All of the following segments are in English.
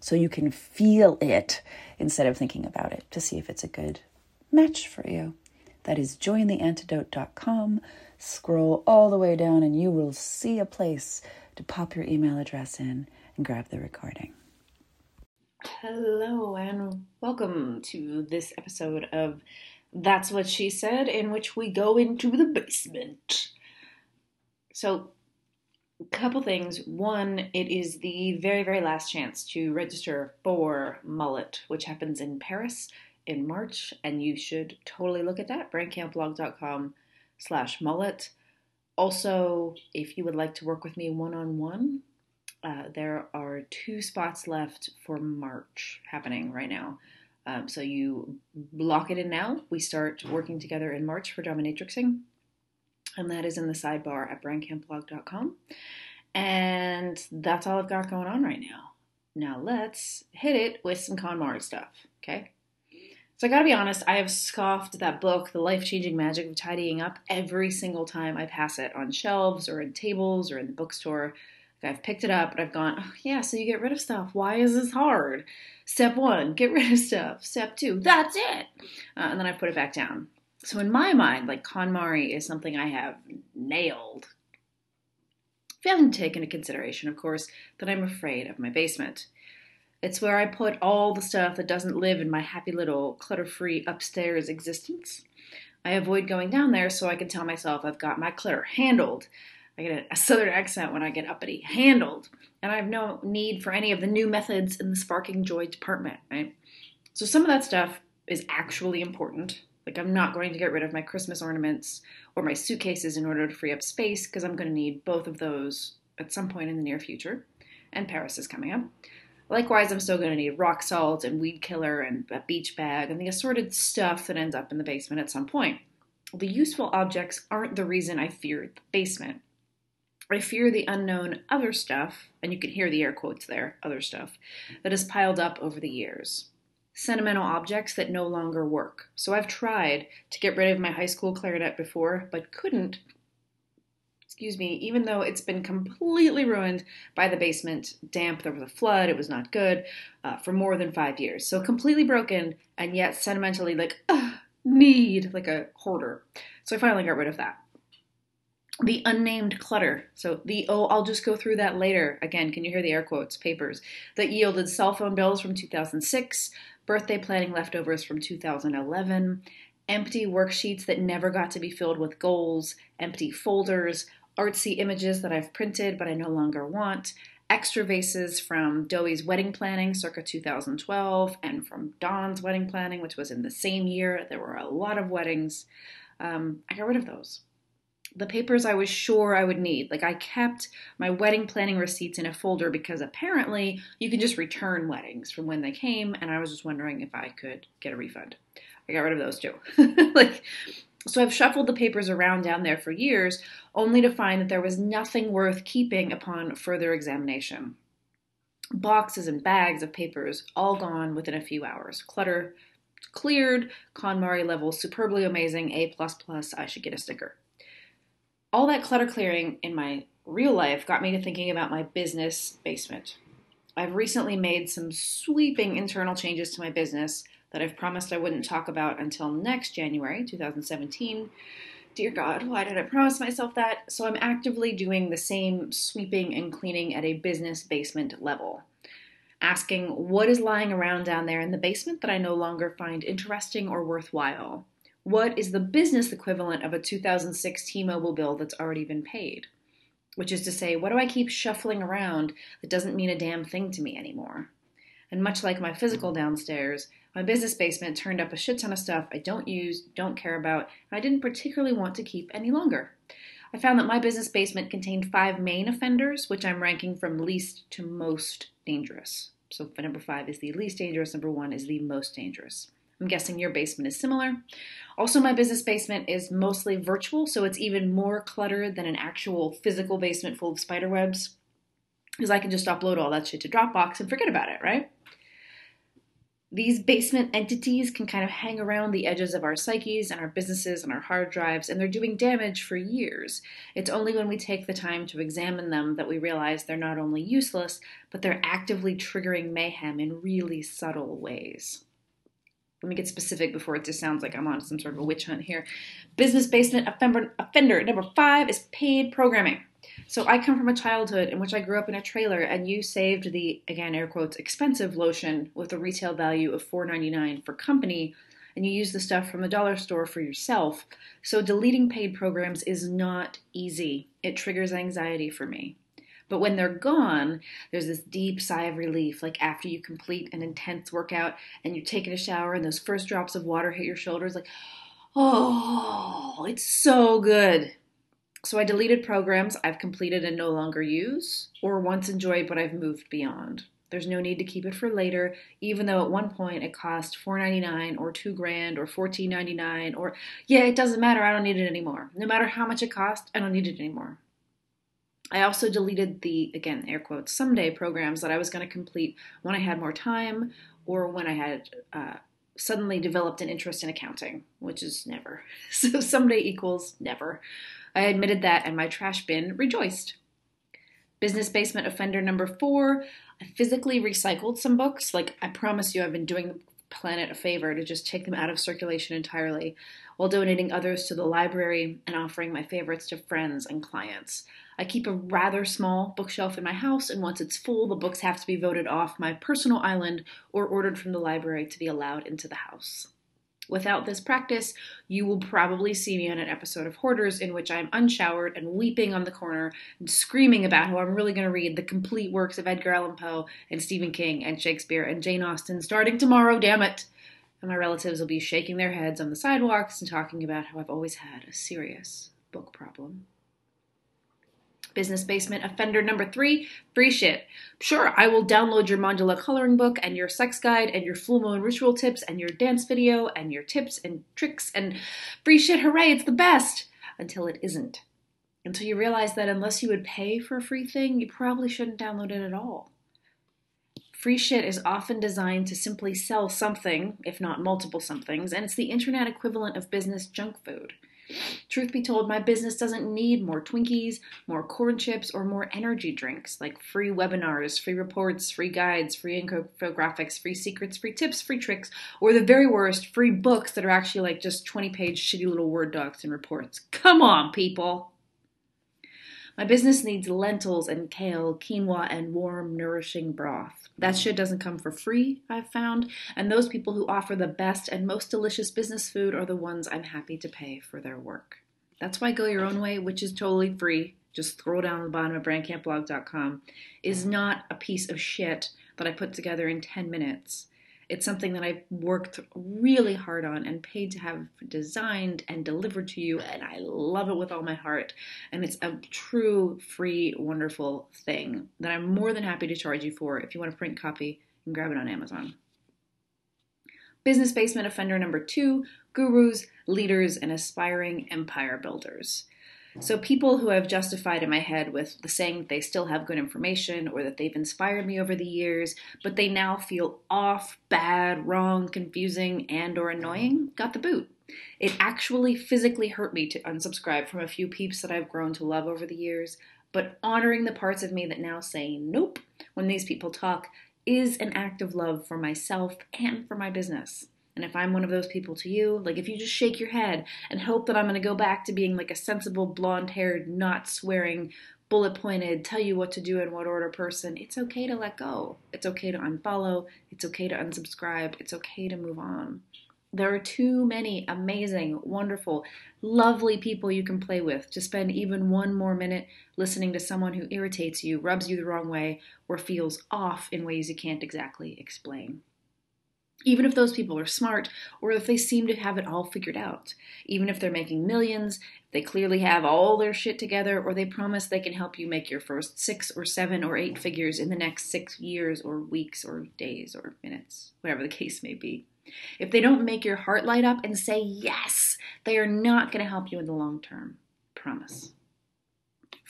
so you can feel it instead of thinking about it to see if it's a good match for you. That is jointheantidote.com. Scroll all the way down, and you will see a place to pop your email address in and grab the recording. Hello, and welcome to this episode of That's What She Said, in which we go into the basement. So, couple things. One, it is the very, very last chance to register for Mullet, which happens in Paris in March, and you should totally look at that. brandcampblog.com slash mullet. Also, if you would like to work with me one on one, there are two spots left for March happening right now. Um, so you block it in now. We start working together in March for dominatrixing and that is in the sidebar at brandcampblog.com. And that's all I've got going on right now. Now let's hit it with some KonMari stuff, okay? So I gotta be honest, I have scoffed that book, The Life Changing Magic of Tidying Up, every single time I pass it on shelves or in tables or in the bookstore. I've picked it up, but I've gone, oh, yeah, so you get rid of stuff. Why is this hard? Step one, get rid of stuff. Step two, that's it. Uh, and then I put it back down. So in my mind, like KonMari is something I have nailed. Failing to haven't into consideration, of course, that I'm afraid of my basement. It's where I put all the stuff that doesn't live in my happy little clutter-free upstairs existence. I avoid going down there so I can tell myself I've got my clutter handled. I get a southern accent when I get uppity, handled. And I have no need for any of the new methods in the sparking joy department, right? So some of that stuff is actually important like, I'm not going to get rid of my Christmas ornaments or my suitcases in order to free up space because I'm going to need both of those at some point in the near future. And Paris is coming up. Likewise, I'm still going to need rock salt and weed killer and a beach bag and the assorted stuff that ends up in the basement at some point. The useful objects aren't the reason I fear the basement. I fear the unknown other stuff, and you can hear the air quotes there, other stuff, that has piled up over the years sentimental objects that no longer work. So I've tried to get rid of my high school clarinet before, but couldn't. Excuse me, even though it's been completely ruined by the basement damp, there was a flood, it was not good uh, for more than five years. So completely broken, and yet sentimentally like, need, like a hoarder. So I finally got rid of that the unnamed clutter. So the oh, I'll just go through that later. Again, can you hear the air quotes? Papers that yielded cell phone bills from 2006, birthday planning leftovers from 2011, empty worksheets that never got to be filled with goals, empty folders, artsy images that I've printed but I no longer want, extra vases from Doey's wedding planning circa 2012 and from Dawn's wedding planning, which was in the same year. There were a lot of weddings. Um, I got rid of those the papers I was sure I would need. Like I kept my wedding planning receipts in a folder because apparently you can just return weddings from when they came, and I was just wondering if I could get a refund. I got rid of those too. like so I've shuffled the papers around down there for years, only to find that there was nothing worth keeping upon further examination. Boxes and bags of papers all gone within a few hours. Clutter cleared, KonMari level superbly amazing, A++, I should get a sticker all that clutter clearing in my real life got me to thinking about my business basement. I've recently made some sweeping internal changes to my business that I've promised I wouldn't talk about until next January 2017. Dear God, why did I promise myself that? So I'm actively doing the same sweeping and cleaning at a business basement level. asking what is lying around down there in the basement that I no longer find interesting or worthwhile? What is the business equivalent of a 2006 T Mobile bill that's already been paid? Which is to say, what do I keep shuffling around that doesn't mean a damn thing to me anymore? And much like my physical downstairs, my business basement turned up a shit ton of stuff I don't use, don't care about, and I didn't particularly want to keep any longer. I found that my business basement contained five main offenders, which I'm ranking from least to most dangerous. So number five is the least dangerous, number one is the most dangerous. I'm guessing your basement is similar. Also, my business basement is mostly virtual, so it's even more cluttered than an actual physical basement full of spider webs. Because I can just upload all that shit to Dropbox and forget about it, right? These basement entities can kind of hang around the edges of our psyches and our businesses and our hard drives, and they're doing damage for years. It's only when we take the time to examine them that we realize they're not only useless, but they're actively triggering mayhem in really subtle ways. Let me get specific before it just sounds like I'm on some sort of a witch hunt here. Business basement offender, number five is paid programming. So I come from a childhood in which I grew up in a trailer and you saved the again air quotes expensive lotion with a retail value of $4.99 for company and you use the stuff from the dollar store for yourself. So deleting paid programs is not easy. It triggers anxiety for me. But when they're gone, there's this deep sigh of relief, like after you complete an intense workout and you're taking a shower and those first drops of water hit your shoulders, like, oh, it's so good. So I deleted programs I've completed and no longer use, or once enjoyed but I've moved beyond. There's no need to keep it for later, even though at one point it cost $4.99 or two grand or $14.99 or yeah, it doesn't matter, I don't need it anymore. No matter how much it cost, I don't need it anymore. I also deleted the again air quotes someday programs that I was going to complete when I had more time or when I had uh, suddenly developed an interest in accounting, which is never. So someday equals never. I admitted that, and my trash bin rejoiced. Business basement offender number four. I physically recycled some books. Like, I promise you, I've been doing the planet a favor to just take them out of circulation entirely while donating others to the library and offering my favorites to friends and clients. I keep a rather small bookshelf in my house, and once it's full, the books have to be voted off my personal island or ordered from the library to be allowed into the house. Without this practice, you will probably see me on an episode of Hoarders in which I'm unshowered and weeping on the corner and screaming about how I'm really going to read the complete works of Edgar Allan Poe and Stephen King and Shakespeare and Jane Austen starting tomorrow, damn it! And my relatives will be shaking their heads on the sidewalks and talking about how I've always had a serious book problem. Business Basement offender number three, free shit. Sure, I will download your mandala coloring book and your sex guide and your full moon ritual tips and your dance video and your tips and tricks and free shit, hooray, it's the best! Until it isn't. Until you realize that unless you would pay for a free thing, you probably shouldn't download it at all. Free shit is often designed to simply sell something, if not multiple somethings, and it's the internet equivalent of business junk food. Truth be told, my business doesn't need more Twinkies, more corn chips, or more energy drinks like free webinars, free reports, free guides, free infographics, free secrets, free tips, free tricks, or the very worst, free books that are actually like just 20 page shitty little Word docs and reports. Come on, people! My business needs lentils and kale, quinoa, and warm, nourishing broth. That shit doesn't come for free, I've found, and those people who offer the best and most delicious business food are the ones I'm happy to pay for their work. That's why Go Your Own Way, which is totally free, just scroll down the bottom of brandcampblog.com, is not a piece of shit that I put together in 10 minutes. It's something that I've worked really hard on and paid to have designed and delivered to you, and I love it with all my heart. And it's a true, free, wonderful thing that I'm more than happy to charge you for. If you want a print copy, and grab it on Amazon. Business basement offender number two gurus, leaders, and aspiring empire builders. So, people who I've justified in my head with the saying that they still have good information or that they've inspired me over the years, but they now feel off, bad, wrong, confusing, and or annoying, got the boot. It actually physically hurt me to unsubscribe from a few peeps that I've grown to love over the years, but honoring the parts of me that now say nope when these people talk is an act of love for myself and for my business. And if I'm one of those people to you, like if you just shake your head and hope that I'm going to go back to being like a sensible, blonde haired, not swearing, bullet pointed, tell you what to do in what order person, it's okay to let go. It's okay to unfollow. It's okay to unsubscribe. It's okay to move on. There are too many amazing, wonderful, lovely people you can play with to spend even one more minute listening to someone who irritates you, rubs you the wrong way, or feels off in ways you can't exactly explain. Even if those people are smart, or if they seem to have it all figured out. Even if they're making millions, they clearly have all their shit together, or they promise they can help you make your first six or seven or eight figures in the next six years, or weeks, or days, or minutes, whatever the case may be. If they don't make your heart light up and say yes, they are not going to help you in the long term. Promise.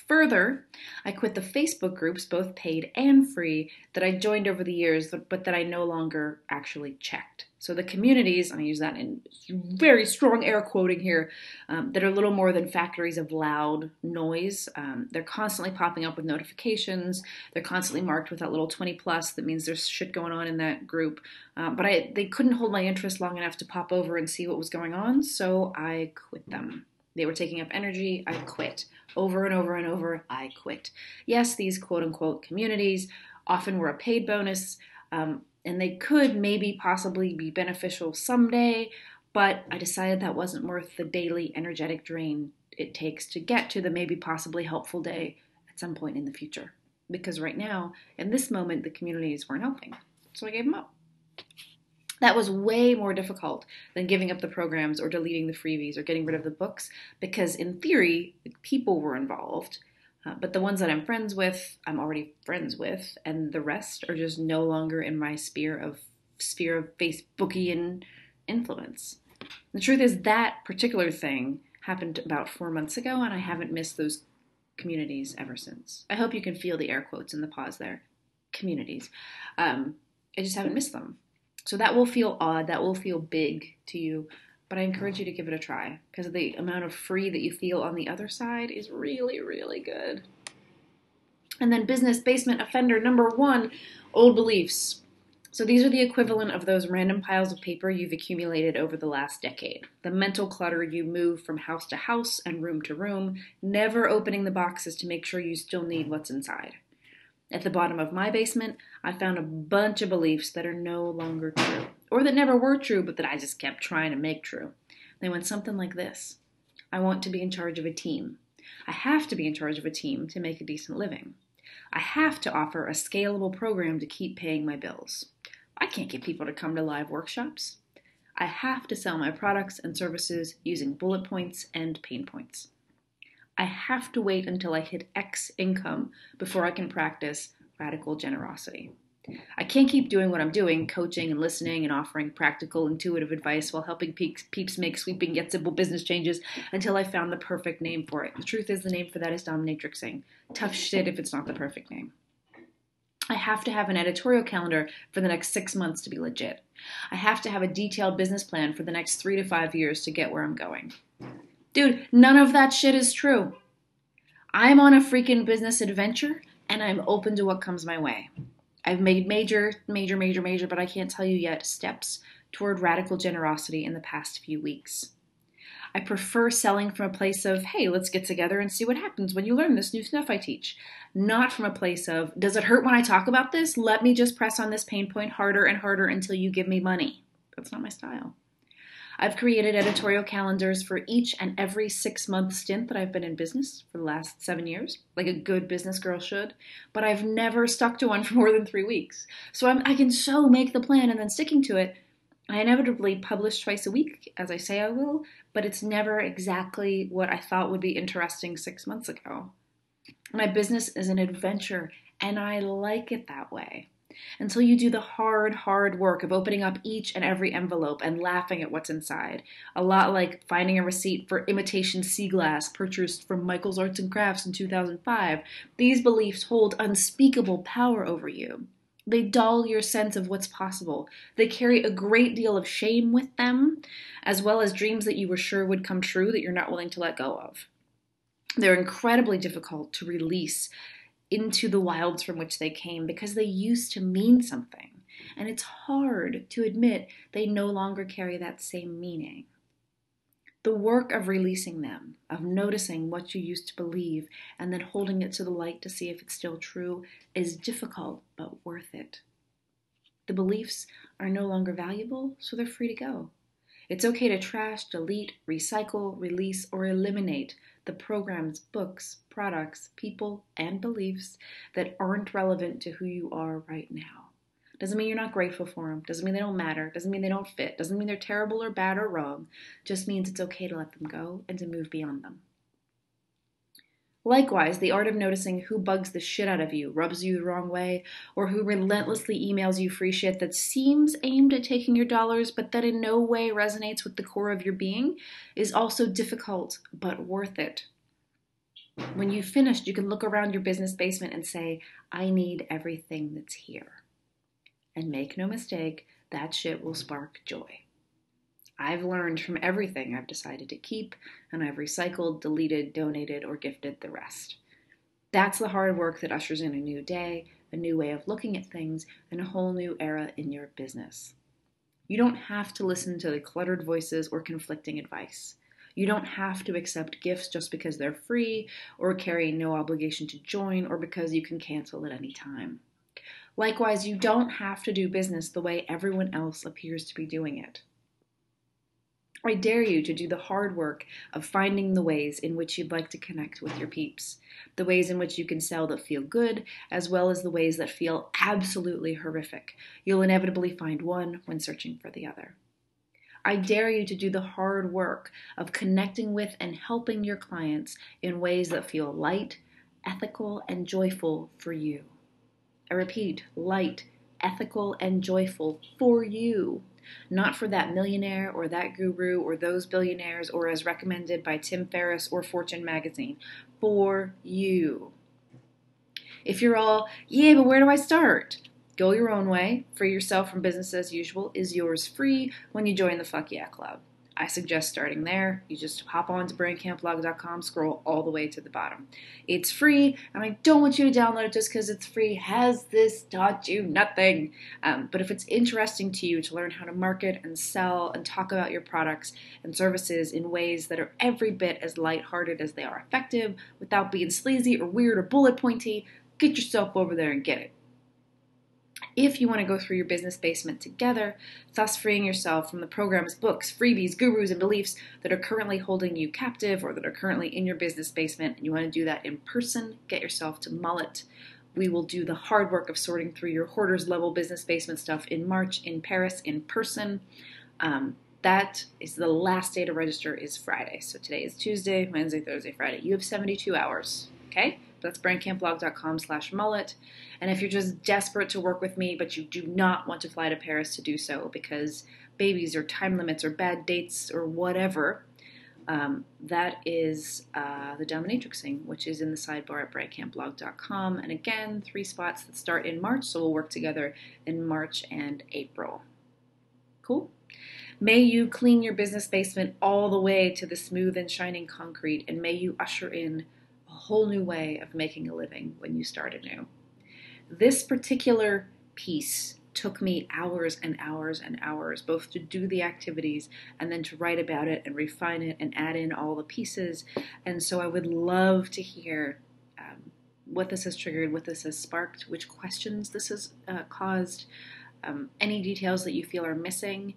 Further, I quit the Facebook groups, both paid and free, that I joined over the years, but that I no longer actually checked. So the communities, and I use that in very strong air quoting here, um, that are little more than factories of loud noise. Um, they're constantly popping up with notifications. They're constantly marked with that little 20 plus. That means there's shit going on in that group. Um, but I, they couldn't hold my interest long enough to pop over and see what was going on, so I quit them. They were taking up energy. I quit. Over and over and over, I quit. Yes, these quote unquote communities often were a paid bonus, um, and they could maybe possibly be beneficial someday, but I decided that wasn't worth the daily energetic drain it takes to get to the maybe possibly helpful day at some point in the future. Because right now, in this moment, the communities weren't helping. So I gave them up. That was way more difficult than giving up the programs or deleting the freebies or getting rid of the books because, in theory, people were involved. Uh, but the ones that I'm friends with, I'm already friends with, and the rest are just no longer in my sphere of sphere of Facebookian influence. The truth is that particular thing happened about four months ago, and I haven't missed those communities ever since. I hope you can feel the air quotes in the pause there. Communities. Um, I just haven't missed them. So that will feel odd, that will feel big to you, but I encourage mm. you to give it a try because the amount of free that you feel on the other side is really, really good. And then business basement offender number one old beliefs. So these are the equivalent of those random piles of paper you've accumulated over the last decade. The mental clutter you move from house to house and room to room, never opening the boxes to make sure you still need what's inside. At the bottom of my basement, I found a bunch of beliefs that are no longer true, or that never were true, but that I just kept trying to make true. They went something like this I want to be in charge of a team. I have to be in charge of a team to make a decent living. I have to offer a scalable program to keep paying my bills. I can't get people to come to live workshops. I have to sell my products and services using bullet points and pain points. I have to wait until I hit X income before I can practice radical generosity. I can't keep doing what I'm doing, coaching and listening and offering practical, intuitive advice while helping peeps make sweeping yet simple business changes until I found the perfect name for it. The truth is, the name for that is dominatrixing. Tough shit if it's not the perfect name. I have to have an editorial calendar for the next six months to be legit. I have to have a detailed business plan for the next three to five years to get where I'm going. Dude, none of that shit is true. I'm on a freaking business adventure and I'm open to what comes my way. I've made major, major, major, major, but I can't tell you yet, steps toward radical generosity in the past few weeks. I prefer selling from a place of, hey, let's get together and see what happens when you learn this new stuff I teach. Not from a place of, does it hurt when I talk about this? Let me just press on this pain point harder and harder until you give me money. That's not my style. I've created editorial calendars for each and every six month stint that I've been in business for the last seven years, like a good business girl should, but I've never stuck to one for more than three weeks. So I'm, i can so make the plan and then sticking to it. I inevitably publish twice a week, as I say I will, but it's never exactly what I thought would be interesting six months ago. My business is an adventure, and I like it that way until you do the hard, hard work of opening up each and every envelope and laughing at what's inside. A lot like finding a receipt for imitation sea glass purchased from Michael's Arts and Crafts in 2005. These beliefs hold unspeakable power over you. They dull your sense of what's possible. They carry a great deal of shame with them, as well as dreams that you were sure would come true that you're not willing to let go of. They're incredibly difficult to release into the wilds from which they came because they used to mean something. And it's hard to admit they no longer carry that same meaning. The work of releasing them, of noticing what you used to believe, and then holding it to the light to see if it's still true, is difficult but worth it. The beliefs are no longer valuable, so they're free to go. It's okay to trash, delete, recycle, release, or eliminate the programs, books, products, people, and beliefs that aren't relevant to who you are right now. Doesn't mean you're not grateful for them. Doesn't mean they don't matter. Doesn't mean they don't fit. Doesn't mean they're terrible or bad or wrong. Just means it's okay to let them go and to move beyond them. Likewise, the art of noticing who bugs the shit out of you, rubs you the wrong way, or who relentlessly emails you free shit that seems aimed at taking your dollars but that in no way resonates with the core of your being is also difficult but worth it. When you've finished, you can look around your business basement and say, I need everything that's here. And make no mistake, that shit will spark joy. I've learned from everything I've decided to keep, and I've recycled, deleted, donated, or gifted the rest. That's the hard work that ushers in a new day, a new way of looking at things, and a whole new era in your business. You don't have to listen to the cluttered voices or conflicting advice. You don't have to accept gifts just because they're free, or carry no obligation to join, or because you can cancel at any time. Likewise, you don't have to do business the way everyone else appears to be doing it. I dare you to do the hard work of finding the ways in which you'd like to connect with your peeps, the ways in which you can sell that feel good, as well as the ways that feel absolutely horrific. You'll inevitably find one when searching for the other. I dare you to do the hard work of connecting with and helping your clients in ways that feel light, ethical, and joyful for you. I repeat, light, ethical, and joyful for you not for that millionaire or that guru or those billionaires or as recommended by Tim Ferriss or Fortune magazine. For you. If you're all, yeah, but where do I start? Go your own way. Free yourself from business as usual is yours free when you join the Fuck Yeah Club. I suggest starting there. You just hop on to brandcampblog.com, scroll all the way to the bottom. It's free, and I don't want you to download it just because it's free. Has this taught you nothing? Um, but if it's interesting to you to learn how to market and sell and talk about your products and services in ways that are every bit as lighthearted as they are effective without being sleazy or weird or bullet pointy, get yourself over there and get it if you want to go through your business basement together, thus freeing yourself from the programs, books, freebies, gurus, and beliefs that are currently holding you captive or that are currently in your business basement, and you want to do that in person, get yourself to Mullet. We will do the hard work of sorting through your hoarders level business basement stuff in March in Paris in person. Um, that is the last day to register is Friday. So today is Tuesday, Wednesday, Thursday, Friday. You have 72 hours. Okay? That's brandcampblog.com slash mullet. And if you're just desperate to work with me, but you do not want to fly to Paris to do so because babies or time limits or bad dates or whatever, um, that is uh, the dominatrixing, which is in the sidebar at brandcampblog.com. And again, three spots that start in March, so we'll work together in March and April. Cool? May you clean your business basement all the way to the smooth and shining concrete, and may you usher in a whole new way of making a living when you start anew. This particular piece took me hours and hours and hours, both to do the activities and then to write about it and refine it and add in all the pieces. And so I would love to hear um, what this has triggered, what this has sparked, which questions this has uh, caused, um, any details that you feel are missing.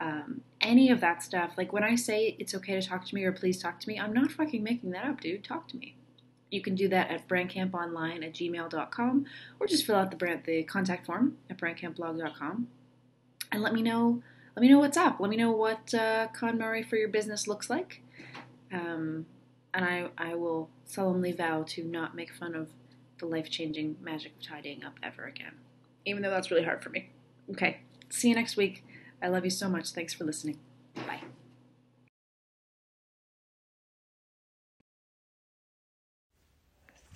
Um, any of that stuff. Like when I say it's okay to talk to me or please talk to me, I'm not fucking making that up, dude. Talk to me. You can do that at brandcamponline at gmail.com or just fill out the brand the contact form at brandcampblog.com and let me know let me know what's up. Let me know what uh, KonMari for your business looks like. Um, and I, I will solemnly vow to not make fun of the life changing magic of tidying up ever again, even though that's really hard for me. Okay, see you next week. I love you so much. Thanks for listening. Bye.